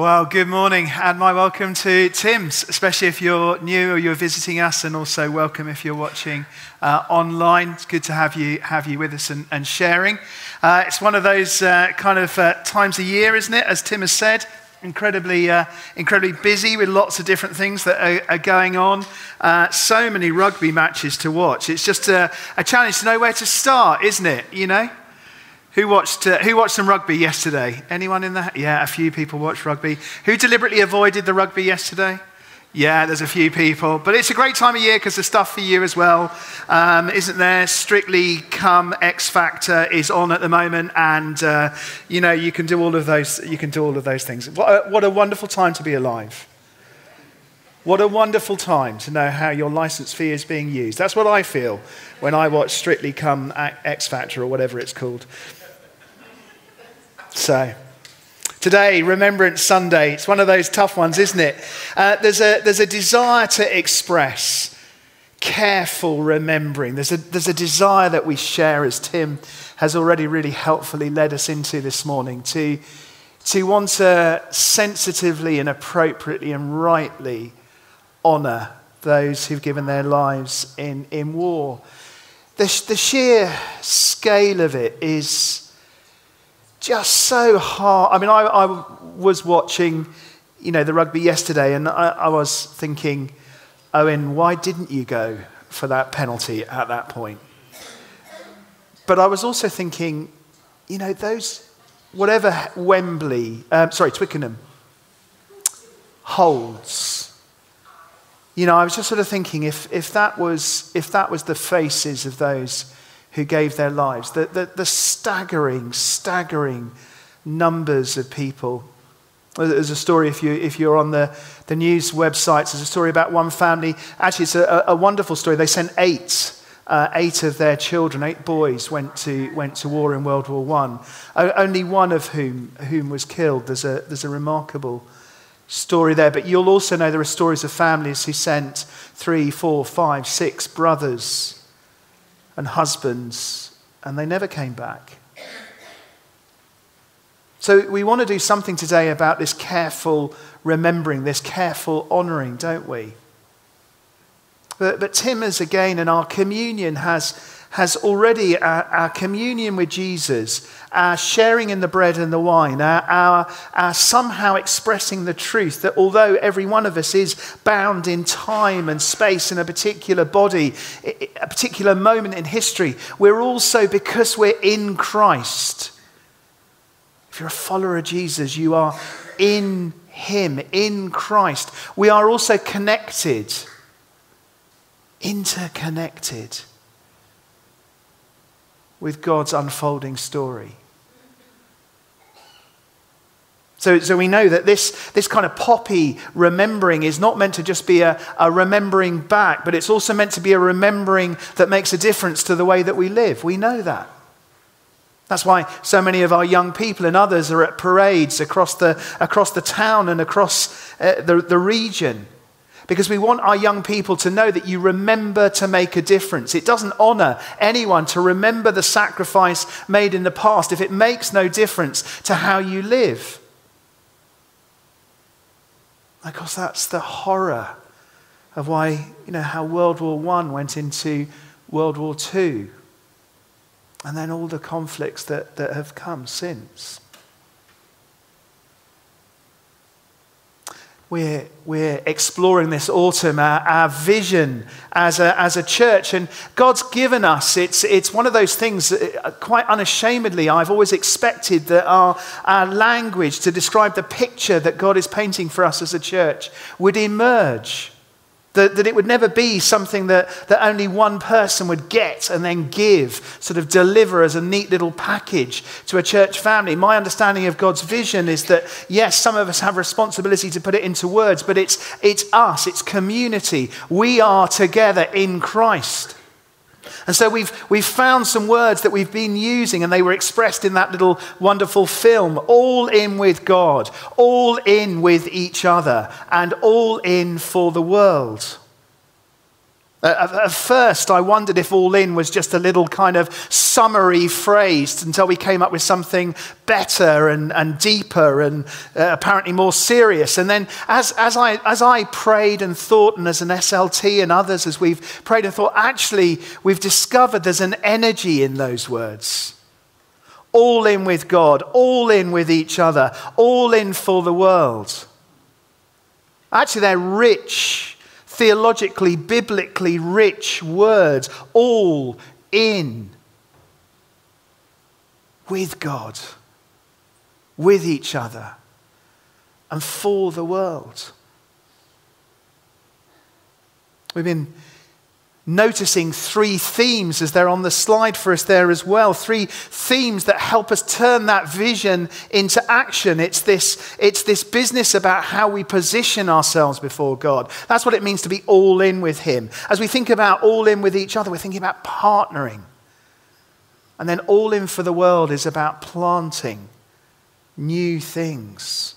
Well, good morning and my welcome to Tim's, especially if you're new or you're visiting us, and also welcome if you're watching uh, online. It's good to have you, have you with us and, and sharing. Uh, it's one of those uh, kind of uh, times a year, isn't it? As Tim has said, incredibly, uh, incredibly busy with lots of different things that are, are going on. Uh, so many rugby matches to watch. It's just a, a challenge to know where to start, isn't it? You know? Who watched, uh, who watched some rugby yesterday? Anyone in that? Yeah, a few people watched rugby. Who deliberately avoided the rugby yesterday? Yeah, there's a few people. But it's a great time of year because the stuff for you as well, um, isn't there? Strictly Come X Factor is on at the moment, and uh, you know you can do all of those. You can do all of those things. What a, what a wonderful time to be alive. What a wonderful time to know how your license fee is being used. That's what I feel when I watch Strictly Come X Factor or whatever it's called. So, today, Remembrance Sunday, it's one of those tough ones, isn't it? Uh, there's, a, there's a desire to express careful remembering. There's a, there's a desire that we share, as Tim has already really helpfully led us into this morning, to, to want to sensitively and appropriately and rightly honour those who've given their lives in, in war. The, the sheer scale of it is just so hard. I mean, I, I was watching, you know, the rugby yesterday, and I, I was thinking, Owen, why didn't you go for that penalty at that point? But I was also thinking, you know, those, whatever Wembley, um, sorry, Twickenham holds. You know, I was just sort of thinking if, if, that was, if that was the faces of those who gave their lives. The, the, the staggering, staggering numbers of people. There's a story, if, you, if you're on the, the news websites, there's a story about one family. Actually, it's a, a wonderful story. They sent eight. Uh, eight of their children, eight boys, went to, went to war in World War I. only one of whom, whom was killed. There's a, there's a remarkable story there. But you'll also know there are stories of families who sent three, four, five, six brothers and husbands, and they never came back. So, we want to do something today about this careful remembering, this careful honoring, don't we? But, but Tim has again, and our communion has has already our, our, communion with Jesus, our sharing in the bread and the wine, our, our, our, somehow expressing the truth that although every one of us is bound in time and space in a particular body, a particular moment in history, we're also, because we're in Christ, if you're a follower of Jesus, you are in Him, in Christ. We are also connected, interconnected with God's unfolding story. So, so we know that this, this kind of poppy remembering is not meant to just be a, a remembering back, but it's also meant to be a remembering that makes a difference to the way that we live. We know that. That's why so many of our young people and others are at parades across the, across the town and across uh, the, the region because we want our young people to know that you remember to make a difference. It doesn't honor anyone to remember the sacrifice made in the past if it makes no difference to how you live. Because that's the horror of why, you know, how World War I went into World War II. And then all the conflicts that, that have come since. We're, we're exploring this autumn, our, our vision as a, as a church. And God's given us, it's, it's one of those things, uh, quite unashamedly, I've always expected that our, our language to describe the picture that God is painting for us as a church would emerge that, that it would never be something that, that only one person would get and then give, sort of deliver as a neat little package to a church family. My understanding of God's vision is that, yes, some of us have responsibility to put it into words, but it's, it's us, it's community. We are together in Christ. And so we've, we've found some words that we've been using, and they were expressed in that little wonderful film all in with God, all in with each other, and all in for the world. At first, I wondered if all in was just a little kind of summary phrase until we came up with something better and, and deeper and uh, apparently more serious. And then, as, as, I, as I prayed and thought, and as an SLT and others, as we've prayed and thought, actually, we've discovered there's an energy in those words. All in with God, all in with each other, all in for the world. Actually, they're rich theologically, biblically rich words, all in with God, with each other, and for the world. We've been noticing three themes as they're on the slide for us there as well. Three themes that help us turn that vision into action. It's this, it's this business about how we position ourselves before God. That's what it means to be all in with Him. As we think about all in with each other, we're thinking about partnering. And then all in for the world is about planting new things.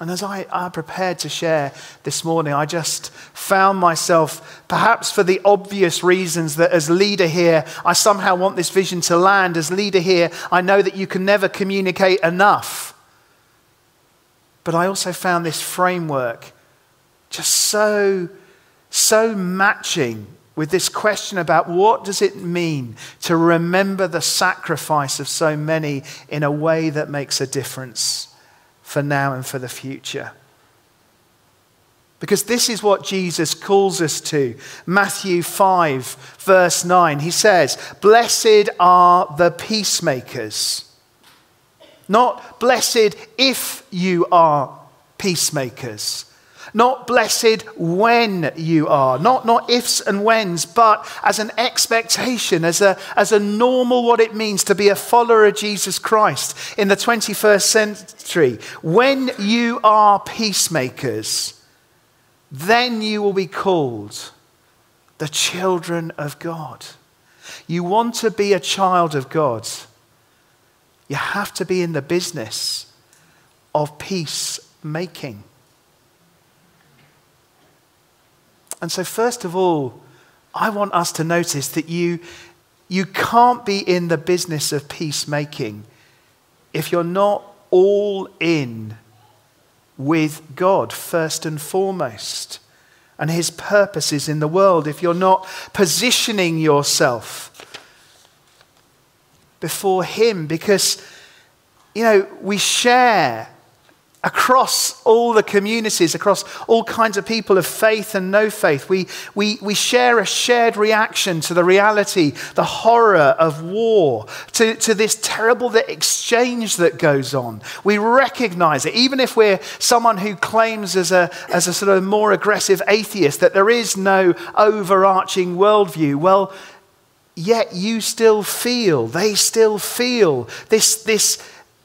And as I, I, prepared to share this morning, I just found myself, perhaps for the obvious reasons that as leader here, I somehow want this vision to land. As leader here, I know that you can never communicate enough. But I also found this framework just so, so matching with this question about what does it mean to remember the sacrifice of so many in a way that makes a difference for now and for the future. Because this is what Jesus calls us to. Matthew 5, verse 9. He says, Blessed are the peacemakers. Not blessed if you are peacemakers not blessed when you are, not, not ifs and whens, but as an expectation, as a, as a normal what it means to be a follower of Jesus Christ in the 21st century. When you are peacemakers, then you will be called the children of God. You want to be a child of God, you have to be in the business of peacemaking. And so, first of all, I want us to notice that you, you can't be in the business of peacemaking if you're not all in with God, first and foremost, and His purposes in the world. If you're not positioning yourself before Him, because, you know, we share across all the communities, across all kinds of people of faith and no faith. We, we, we share a shared reaction to the reality, the horror of war, to, to this terrible exchange that goes on. We recognize it, even if we're someone who claims as a, as a sort of more aggressive atheist that there is no overarching worldview. Well, yet you still feel, they still feel this, this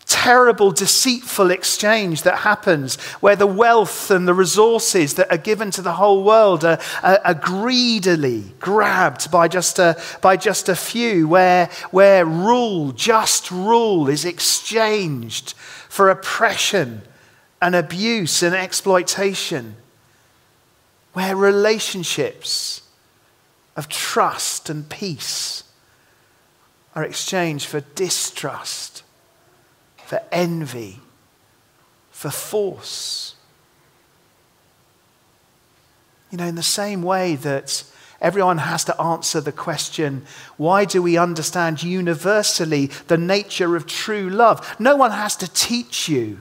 terrible, deceitful exchange that happens where the wealth and the resources that are given to the whole world are, are, are greedily grabbed by just a, by just a few, where, where rule, just rule, is exchanged for oppression and abuse and exploitation, where relationships of trust and peace are exchanged for distrust for envy, for force. You know, in the same way that everyone has to answer the question, why do we understand universally the nature of true love? No one has to teach you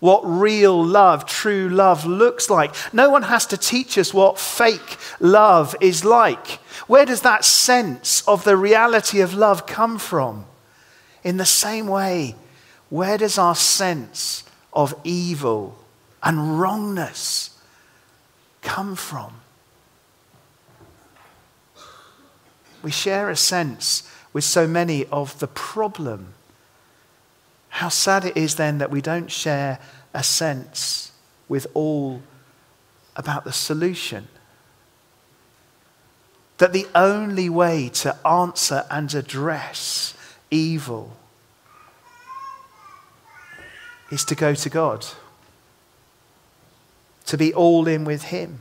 what real love, true love looks like. No one has to teach us what fake love is like. Where does that sense of the reality of love come from? In the same way, where does our sense of evil and wrongness come from? We share a sense with so many of the problem. How sad it is then that we don't share a sense with all about the solution. That the only way to answer and address evil is to go to God, to be all in with Him.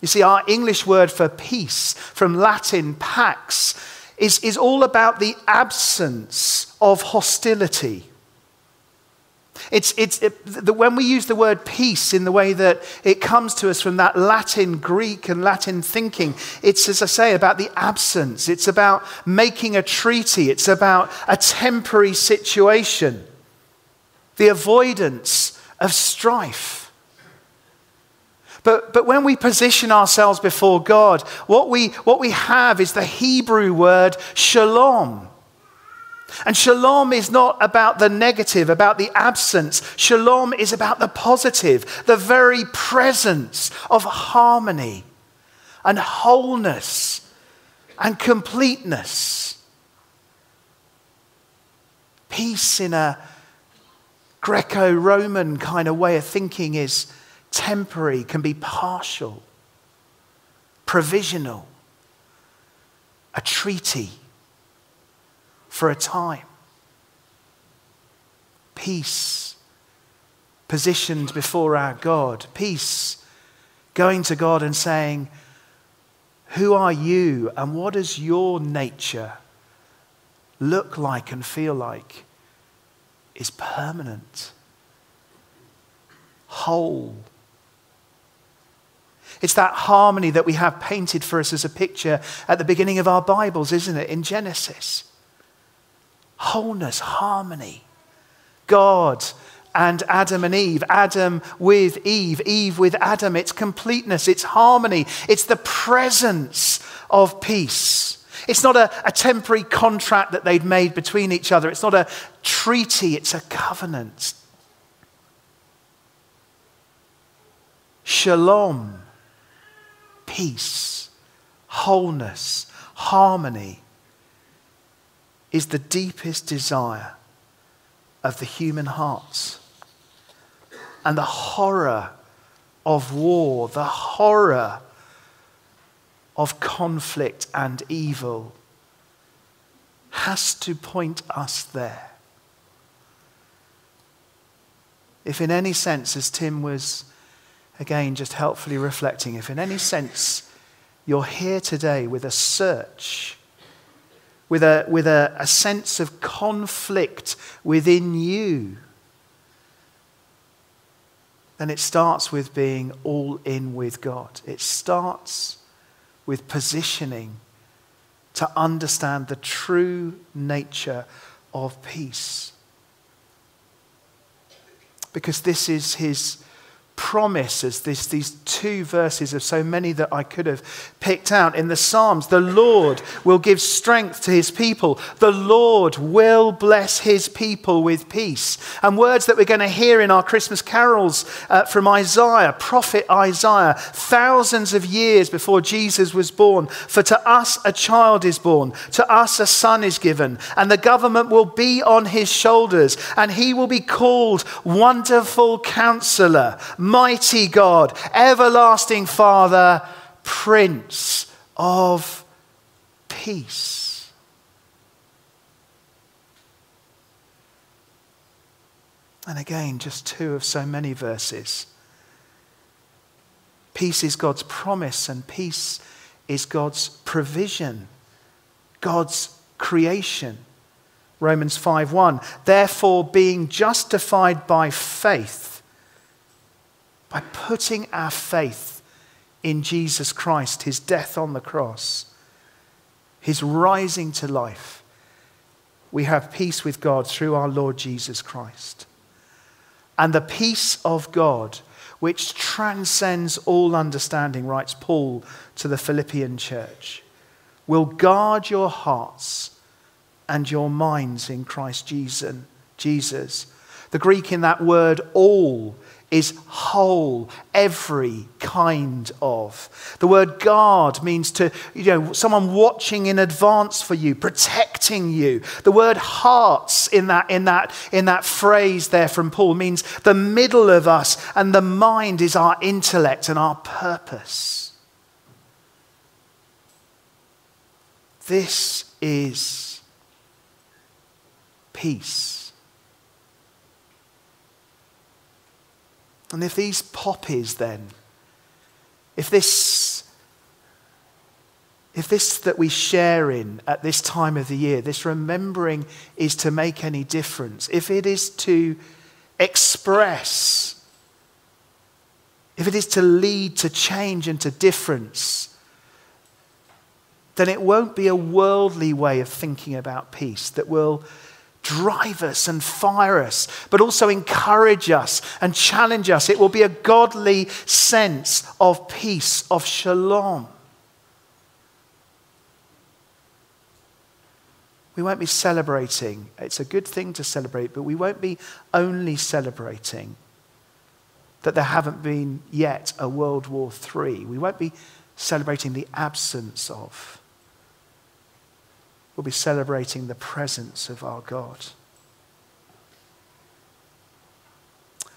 You see, our English word for peace, from Latin pax, is, is all about the absence of hostility. It's, it's it, the, when we use the word peace in the way that it comes to us from that Latin, Greek, and Latin thinking, it's, as I say, about the absence. It's about making a treaty. It's about a temporary situation, the avoidance of strife. But, but when we position ourselves before God, what we, what we have is the Hebrew word shalom. And shalom is not about the negative, about the absence. Shalom is about the positive, the very presence of harmony and wholeness and completeness. Peace in a Greco Roman kind of way of thinking is temporary, can be partial, provisional, a treaty for a time. Peace positioned before our God. Peace going to God and saying, Who are you and what does your nature look like and feel like? Is permanent, whole, it's that harmony that we have painted for us as a picture at the beginning of our Bibles, isn't it? In Genesis. Wholeness, harmony. God and Adam and Eve, Adam with Eve, Eve with Adam. It's completeness, it's harmony, it's the presence of peace. It's not a, a, temporary contract that they'd made between each other, it's not a treaty, it's a covenant. Shalom peace, wholeness, harmony is the deepest desire of the human hearts. And the horror of war, the horror of conflict and evil has to point us there. If, in any sense, as Tim was again, just helpfully reflecting if in any sense you're here today with a search, with a, with a, a sense of conflict within you, then it starts with being all in with God. It starts with positioning to understand the true nature of peace. Because this is his promise as this, these two verses of so many that I could have picked out in the Psalms. The Lord will give strength to his people. The Lord will bless his people with peace. And words that we're going to hear in our Christmas carols uh, from Isaiah, prophet Isaiah, thousands of years before Jesus was born. For to us a child is born, to us a son is given, and the government will be on his shoulders, and he will be called Wonderful Counselor mighty God, everlasting Father, Prince of Peace. And again, just two of so many verses. Peace is God's promise, and peace is God's provision, God's creation. Romans 5:1 Therefore being justified by faith by putting our faith in Jesus Christ, his death on the cross, his rising to life, we have peace with God through our Lord Jesus Christ. And the peace of God, which transcends all understanding, writes Paul to the Philippian church, will guard your hearts and your minds in Christ Jesus. The Greek in that word, all, is whole, every kind of. The word guard means to, you know, someone watching in advance for you, protecting you. The word hearts in that, in that, in that phrase there from Paul means the middle of us, and the mind is our intellect and our purpose. This is peace. And if these poppies then, if this if this that we share in at this time of the year, this remembering is to make any difference, if it is to express, if it is to lead to change and to difference, then it won't be a worldly way of thinking about peace that will drive us and fire us, but also encourage us and challenge us. It will be a godly sense of peace, of shalom. We won't be celebrating. It's a good thing to celebrate, but we won't be only celebrating that there haven't been yet a World War III. We won't be celebrating the absence of. We'll be celebrating the presence of our God.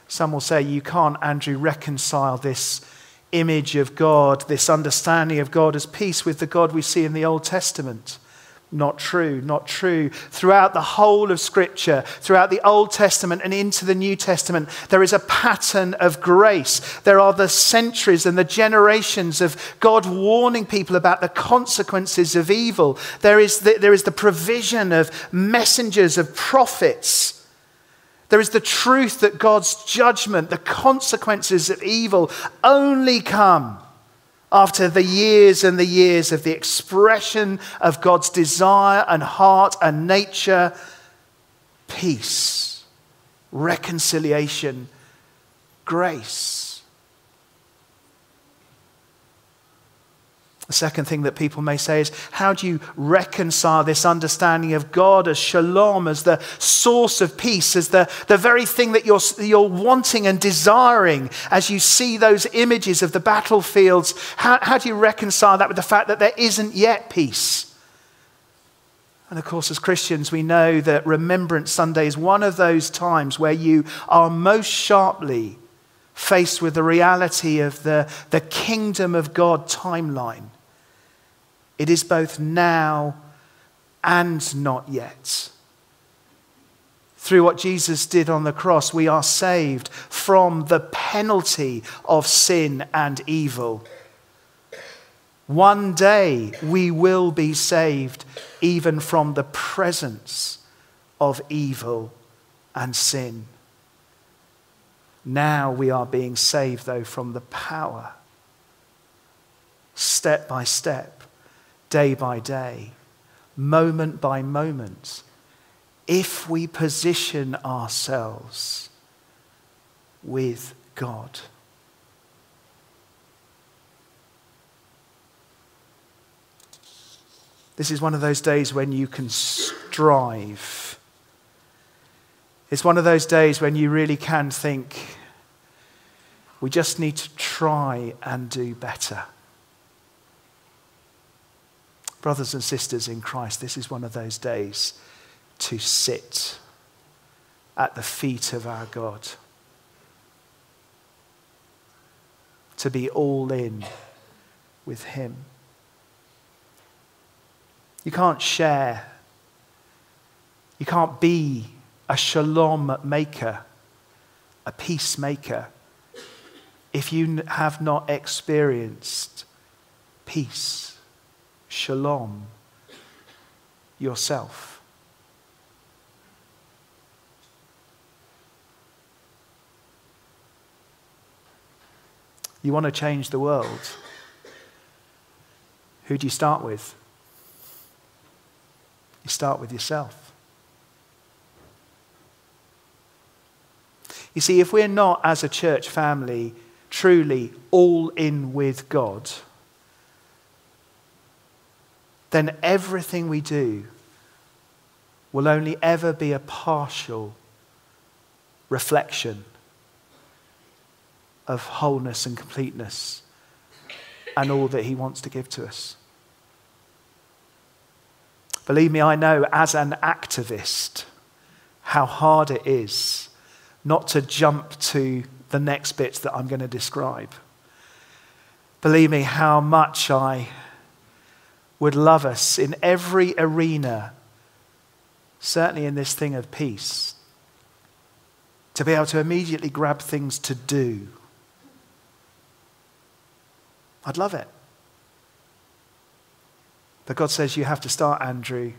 Some will say, You can't, Andrew, reconcile this image of God, this understanding of God as peace with the God we see in the Old Testament. Not true, not true. Throughout the whole of Scripture, throughout the Old Testament and into the New Testament, there is a pattern of grace. There are the centuries and the generations of God warning people about the consequences of evil. There is the, there is the provision of messengers, of prophets. There is the truth that God's judgment, the consequences of evil, only come after the years and the years of the expression of God's desire and heart and nature, peace, reconciliation, grace. The second thing that people may say is how do you reconcile this understanding of God as shalom, as the source of peace, as the, the very thing that you're, you're wanting and desiring as you see those images of the battlefields? How, how do you reconcile that with the fact that there isn't yet peace? And of course, as Christians, we know that Remembrance Sunday is one of those times where you are most sharply faced with the reality of the, the kingdom of God timeline. It is both now and not yet. Through what Jesus did on the cross, we are saved from the penalty of sin and evil. One day we will be saved even from the presence of evil and sin. Now we are being saved, though, from the power, step by step, day by day, moment by moment, if we position ourselves with God. This is one of those days when you can strive. It's one of those days when you really can think, we just need to try and do better. Brothers and sisters in Christ, this is one of those days to sit at the feet of our God, to be all in with Him. You can't share, you can't be a shalom maker, a peacemaker, if you have not experienced peace shalom yourself. You want to change the world. Who do you start with? You start with yourself. You see, if we're not, as a church family, truly all in with God, then everything we do will only ever be a partial reflection of wholeness and completeness and all that He wants to give to us. Believe me, I know as an activist how hard it is not to jump to the next bits that I'm going to describe. Believe me, how much I would love us in every arena, certainly in this thing of peace, to be able to immediately grab things to do. I'd love it. But God says you have to start, Andrew.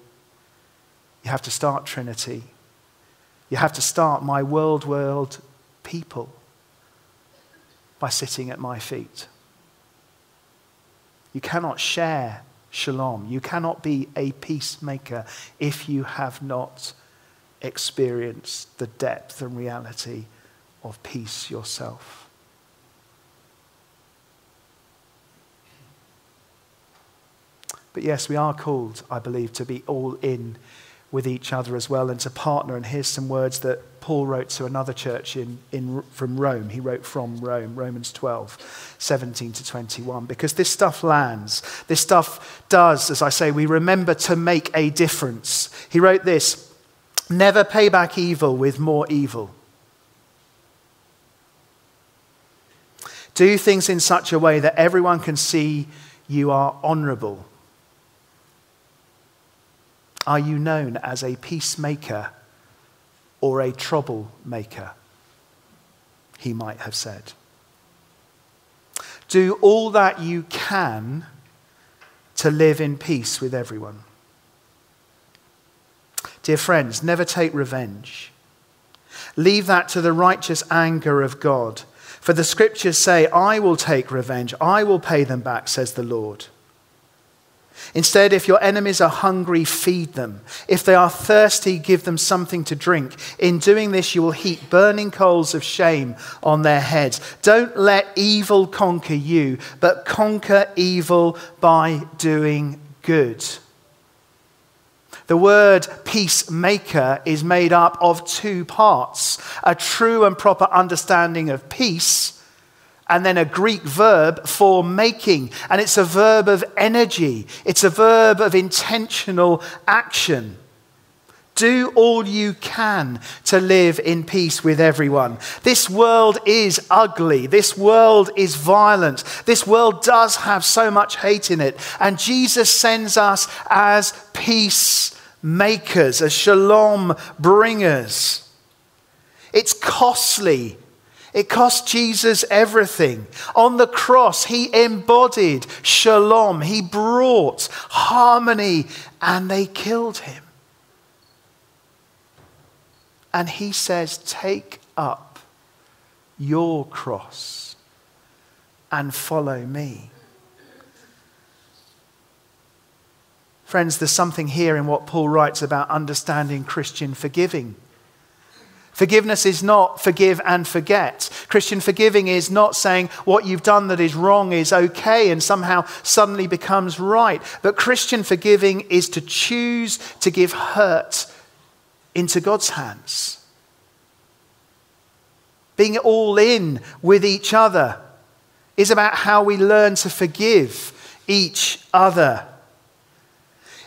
You have to start Trinity. You have to start my world world people by sitting at my feet. You cannot share shalom. You cannot be a peacemaker if you have not experienced the depth and reality of peace yourself. But yes, we are called, I believe, to be all in with each other as well and to partner. And here's some words that Paul wrote to another church in, in, from Rome. He wrote from Rome, Romans 12, 17 to 21. Because this stuff lands. This stuff does, as I say, we remember to make a difference. He wrote this Never pay back evil with more evil. Do things in such a way that everyone can see you are honorable are you known as a peacemaker or a troublemaker? He might have said. Do all that you can to live in peace with everyone. Dear friends, never take revenge. Leave that to the righteous anger of God. For the scriptures say, I will take revenge, I will pay them back, says the Lord. Instead, if your enemies are hungry, feed them. If they are thirsty, give them something to drink. In doing this, you will heap burning coals of shame on their heads. Don't let evil conquer you, but conquer evil by doing good. The word peacemaker is made up of two parts a true and proper understanding of peace and then a Greek verb for making. And it's a verb of energy, it's a verb of intentional action. Do all you can to live in peace with everyone. This world is ugly. This world is violent. This world does have so much hate in it. And Jesus sends us as peacemakers, as shalom bringers. It's costly it cost Jesus everything. On the cross, he embodied shalom, he brought harmony, and they killed him. And he says, Take up your cross and follow me. Friends, there's something here in what Paul writes about understanding Christian forgiving. Forgiveness is not forgive and forget. Christian forgiving is not saying what you've done that is wrong is okay and somehow suddenly becomes right. But Christian forgiving is to choose to give hurt into God's hands. Being all in with each other is about how we learn to forgive each other.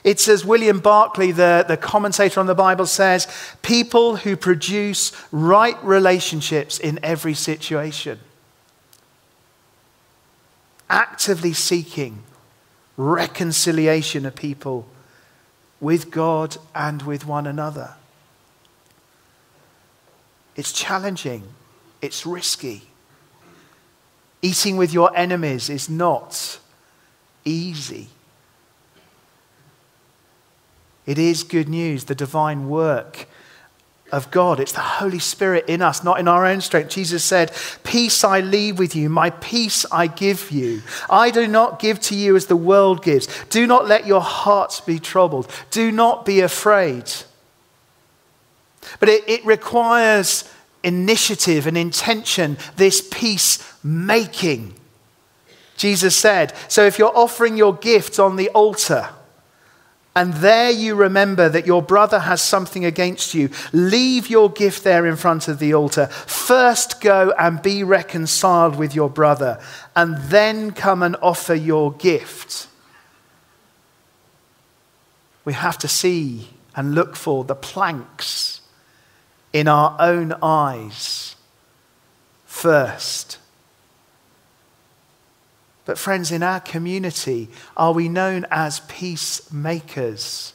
It's as William Barclay, the, the commentator on the Bible, says people who produce right relationships in every situation. Actively seeking reconciliation of people with God and with one another. It's challenging, it's risky. Eating with your enemies is not easy. It is good news, the divine work of God. It's the Holy Spirit in us, not in our own strength. Jesus said, Peace I leave with you, my peace I give you. I do not give to you as the world gives. Do not let your hearts be troubled. Do not be afraid. But it, it requires initiative and intention, this peace making. Jesus said, So if you're offering your gift on the altar, and there you remember that your brother has something against you, leave your gift there in front of the altar. First go and be reconciled with your brother, and then come and offer your gift. We have to see and look for the planks in our own eyes first but, friends, in our community, are we known as peacemakers?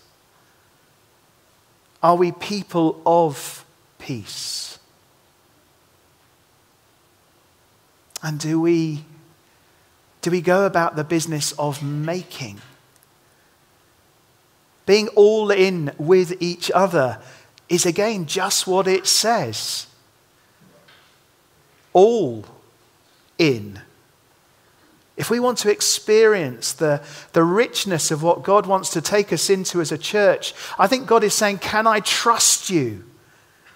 Are we people of peace? And do we, do we go about the business of making being all in with each other, is again just what it says. All in. If we want to experience the, the richness of what God wants to take us into as a church, I think God is saying, Can I trust you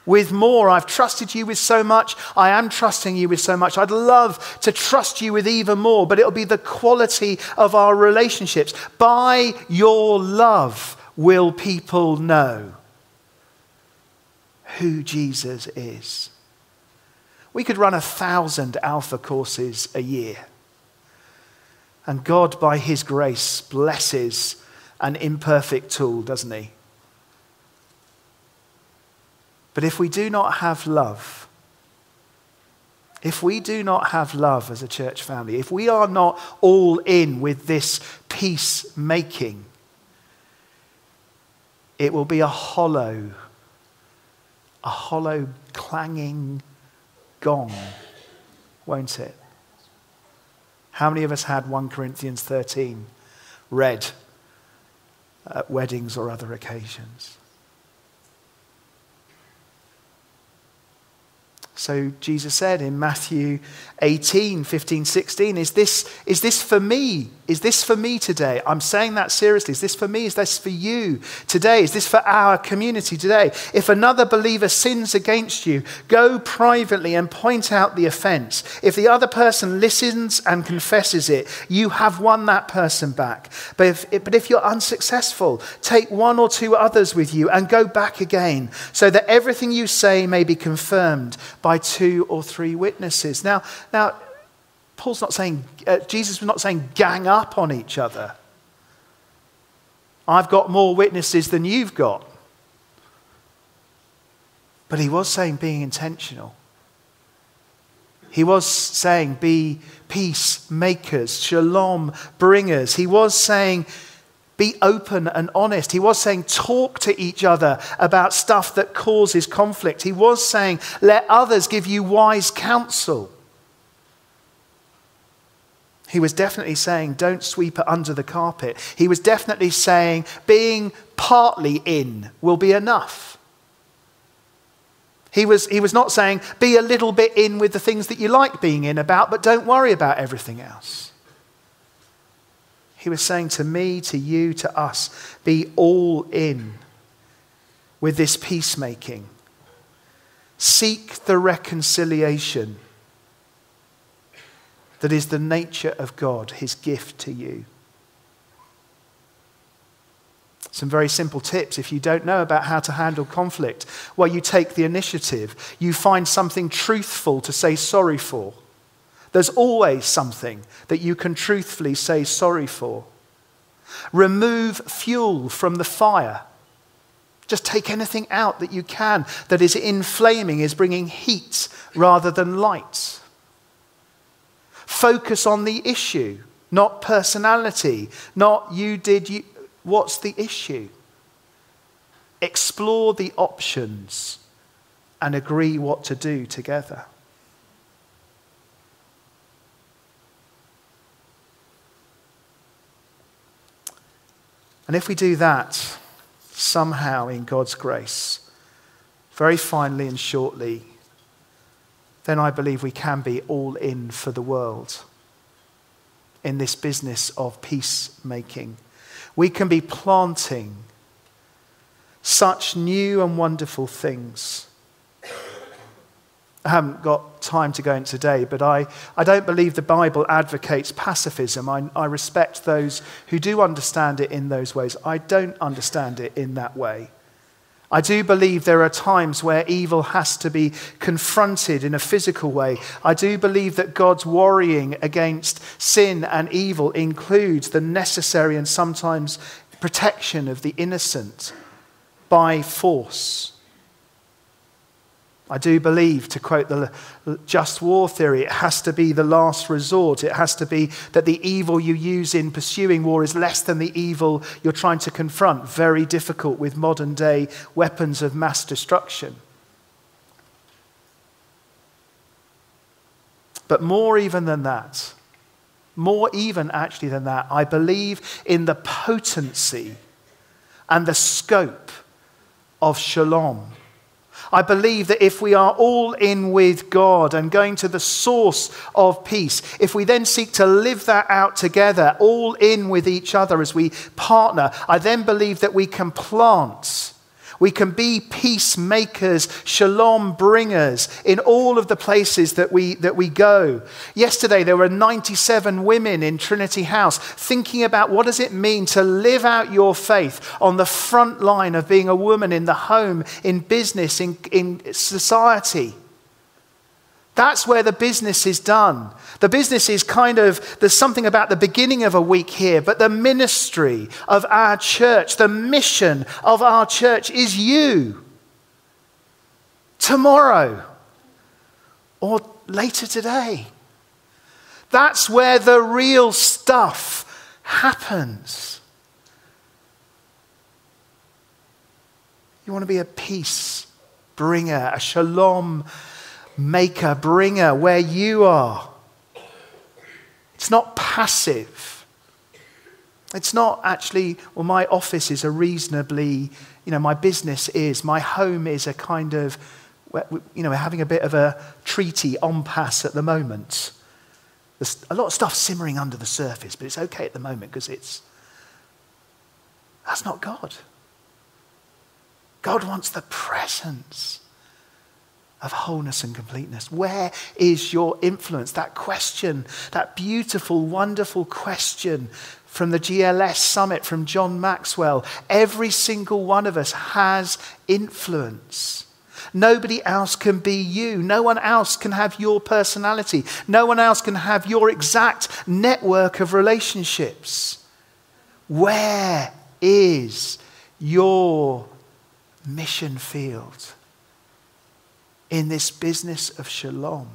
with more? I've trusted you with so much. I am trusting you with so much. I'd love to trust you with even more, but it'll be the quality of our relationships. By your love will people know who Jesus is. We could run a thousand alpha courses a year. And God, by His grace, blesses an imperfect tool, doesn't He? But if we do not have love, if we do not have love as a church family, if we are not all in with this peacemaking, it will be a hollow, a hollow clanging gong, won't it? How many of us had 1 Corinthians 13 read at weddings or other occasions? So Jesus said in Matthew 18, 15, 16, is this, is this for me? Is this for me today? I'm saying that seriously. Is this for me? Is this for you today? Is this for our community today? If another believer sins against you, go privately and point out the offense. If the other person listens and confesses it, you have won that person back. But if, but if you're unsuccessful, take one or two others with you and go back again so that everything you say may be confirmed by two or three witnesses. Now, now Paul's not saying, uh, Jesus was not saying gang up on each other. I've got more witnesses than you've got. But he was saying being intentional. He was saying be peacemakers, shalom bringers. He was saying be open and honest. He was saying talk to each other about stuff that causes conflict. He was saying let others give you wise counsel. He was definitely saying, don't sweep it under the carpet. He was definitely saying, being partly in will be enough. He was, he was not saying, be a little bit in with the things that you like being in about, but don't worry about everything else. He was saying to me, to you, to us, be all in with this peacemaking. Seek the reconciliation that is the nature of God, his gift to you. Some very simple tips. If you don't know about how to handle conflict, well, you take the initiative. You find something truthful to say sorry for. There's always something that you can truthfully say sorry for. Remove fuel from the fire. Just take anything out that you can that is inflaming, is bringing heat rather than light. Focus on the issue, not personality, not you did you. What's the issue? Explore the options and agree what to do together. And if we do that, somehow in God's grace, very finely and shortly, then I believe we can be all in for the world in this business of peacemaking. We can be planting such new and wonderful things. I haven't got time to go into today, but I, I don't believe the Bible advocates pacifism. I, I respect those who do understand it in those ways. I don't understand it in that way. I do believe there are times where evil has to be confronted in a physical way. I do believe that God's worrying against sin and evil includes the necessary and sometimes protection of the innocent by force. I do believe, to quote the just war theory, it has to be the last resort. It has to be that the evil you use in pursuing war is less than the evil you're trying to confront. Very difficult with modern day weapons of mass destruction. But more even than that, more even actually than that, I believe in the potency and the scope of shalom. I believe that if we are all in with God and going to the source of peace, if we then seek to live that out together, all in with each other as we partner, I then believe that we can plant we can be peacemakers, shalom bringers in all of the places that we, that we go. Yesterday, there were 97 women in Trinity House thinking about what does it mean to live out your faith on the front line of being a woman in the home, in business, in, in society. That's where the business is done. The business is kind of, there's something about the beginning of a week here, but the ministry of our church, the mission of our church is you. Tomorrow or later today. That's where the real stuff happens. You want to be a peace bringer, a shalom maker, bringer, where you are. It's not passive. It's not actually, well, my office is a reasonably, you know, my business is, my home is a kind of, you know, we're having a bit of a treaty on pass at the moment. There's a lot of stuff simmering under the surface, but it's okay at the moment because it's, that's not God. God wants the presence of wholeness and completeness? Where is your influence? That question, that beautiful, wonderful question from the GLS summit from John Maxwell. Every single one of us has influence. Nobody else can be you. No one else can have your personality. No one else can have your exact network of relationships. Where is your mission field? In this business of shalom.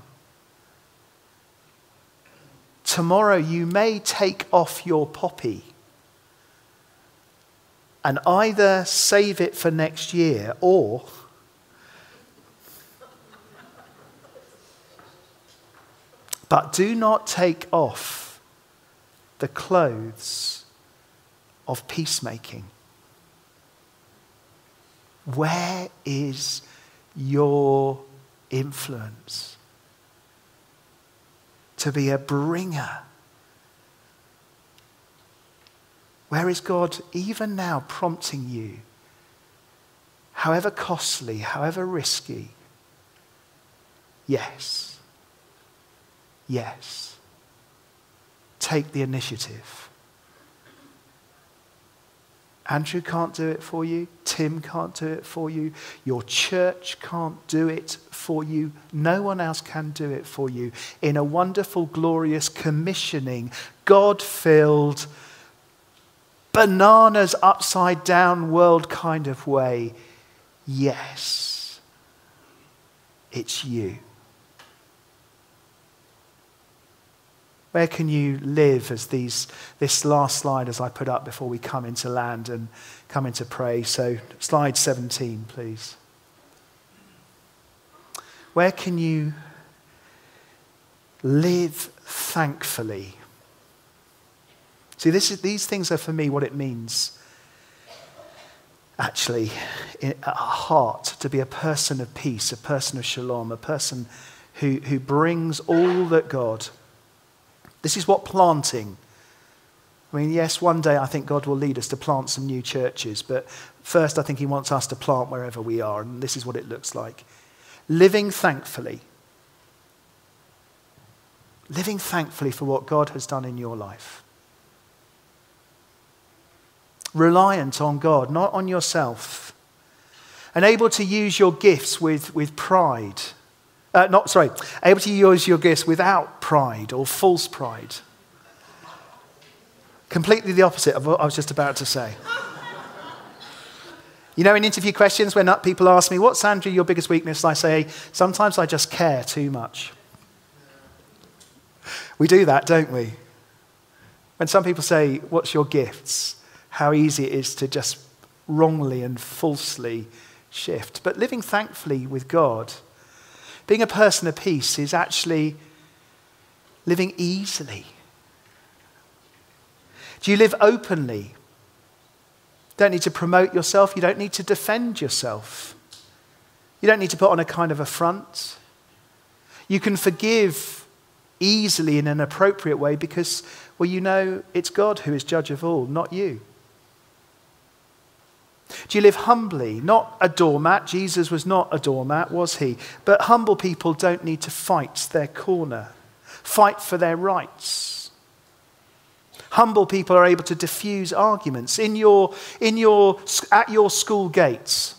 Tomorrow you may take off your poppy and either save it for next year or but do not take off the clothes of peacemaking. Where is your influence, to be a bringer. Where is God even now prompting you, however costly, however risky? Yes. Yes. Take the initiative. Andrew can't do it for you. Tim can't do it for you. Your church can't do it for you. No one else can do it for you. In a wonderful, glorious, commissioning, God filled, bananas upside down world kind of way. Yes, it's you. Where can you live as these, this last slide as I put up before we come into land and come into pray? So, slide 17, please. Where can you live thankfully? See, is, these things are for me what it means actually at heart to be a person of peace, a person of shalom, a person who, who brings all that God this is what planting. I mean, yes, one day I think God will lead us to plant some new churches, but first I think He wants us to plant wherever we are, and this is what it looks like. Living thankfully. Living thankfully for what God has done in your life. Reliant on God, not on yourself. And able to use your gifts with, with pride uh, not, sorry, able to use your gifts without pride or false pride. Completely the opposite of what I was just about to say. You know, in interview questions, when people ask me, What's Andrew your biggest weakness? I say, Sometimes I just care too much. We do that, don't we? When some people say, What's your gifts? How easy it is to just wrongly and falsely shift. But living thankfully with God being a person of peace is actually living easily. Do you live openly? Don't need to promote yourself. You don't need to defend yourself. You don't need to put on a kind of a front. You can forgive easily in an appropriate way because, well, you know it's God who is judge of all, not you. Do you live humbly? Not a doormat. Jesus was not a doormat, was he? But humble people don't need to fight their corner, fight for their rights. Humble people are able to diffuse arguments in your, in your, at your school gates,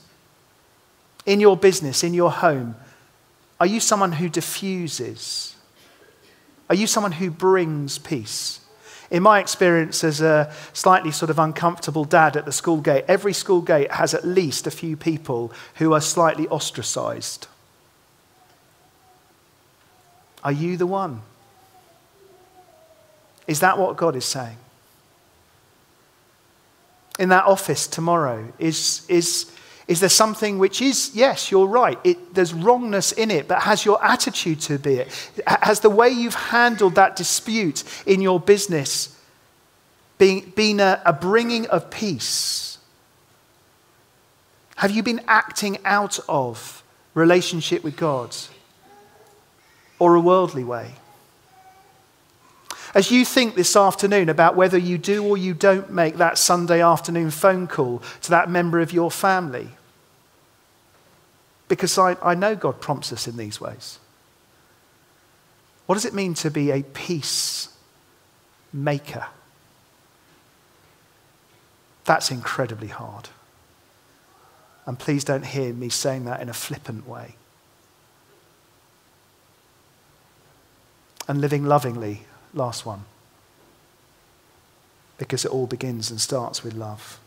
in your business, in your home. Are you someone who diffuses? Are you someone who brings peace? In my experience as a slightly sort of uncomfortable dad at the school gate, every school gate has at least a few people who are slightly ostracized. Are you the one? Is that what God is saying? In that office tomorrow, is, is, is there something which is, yes, you're right, it, there's wrongness in it, but has your attitude to be it? Has the way you've handled that dispute in your business been, been a, a bringing of peace? Have you been acting out of relationship with God or a worldly way? As you think this afternoon about whether you do or you don't make that Sunday afternoon phone call to that member of your family, because I, I know God prompts us in these ways. What does it mean to be a peace maker? That's incredibly hard. And please don't hear me saying that in a flippant way. And living lovingly Last one. Because it all begins and starts with love.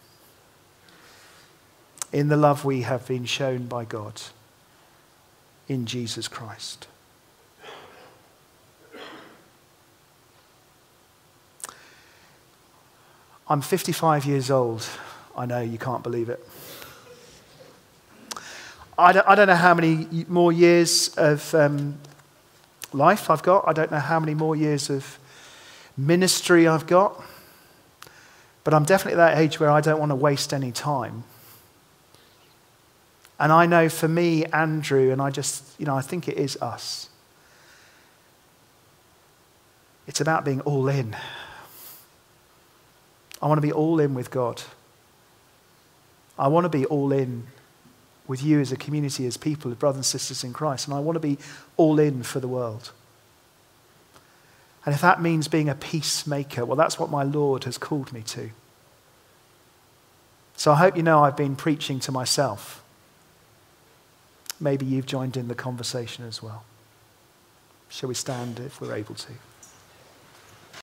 In the love we have been shown by God in Jesus Christ. I'm 55 years old. I know you can't believe it. I don't, I don't know how many more years of um, life I've got. I don't know how many more years of ministry I've got. But I'm definitely at that age where I don't want to waste any time. And I know for me, Andrew, and I just, you know, I think it is us. It's about being all in. I want to be all in with God. I want to be all in with you as a community, as people, as brothers and sisters in Christ. And I want to be all in for the world. And if that means being a peacemaker, well, that's what my Lord has called me to. So I hope you know I've been preaching to myself. Maybe you've joined in the conversation as well. Shall we stand if we're able to?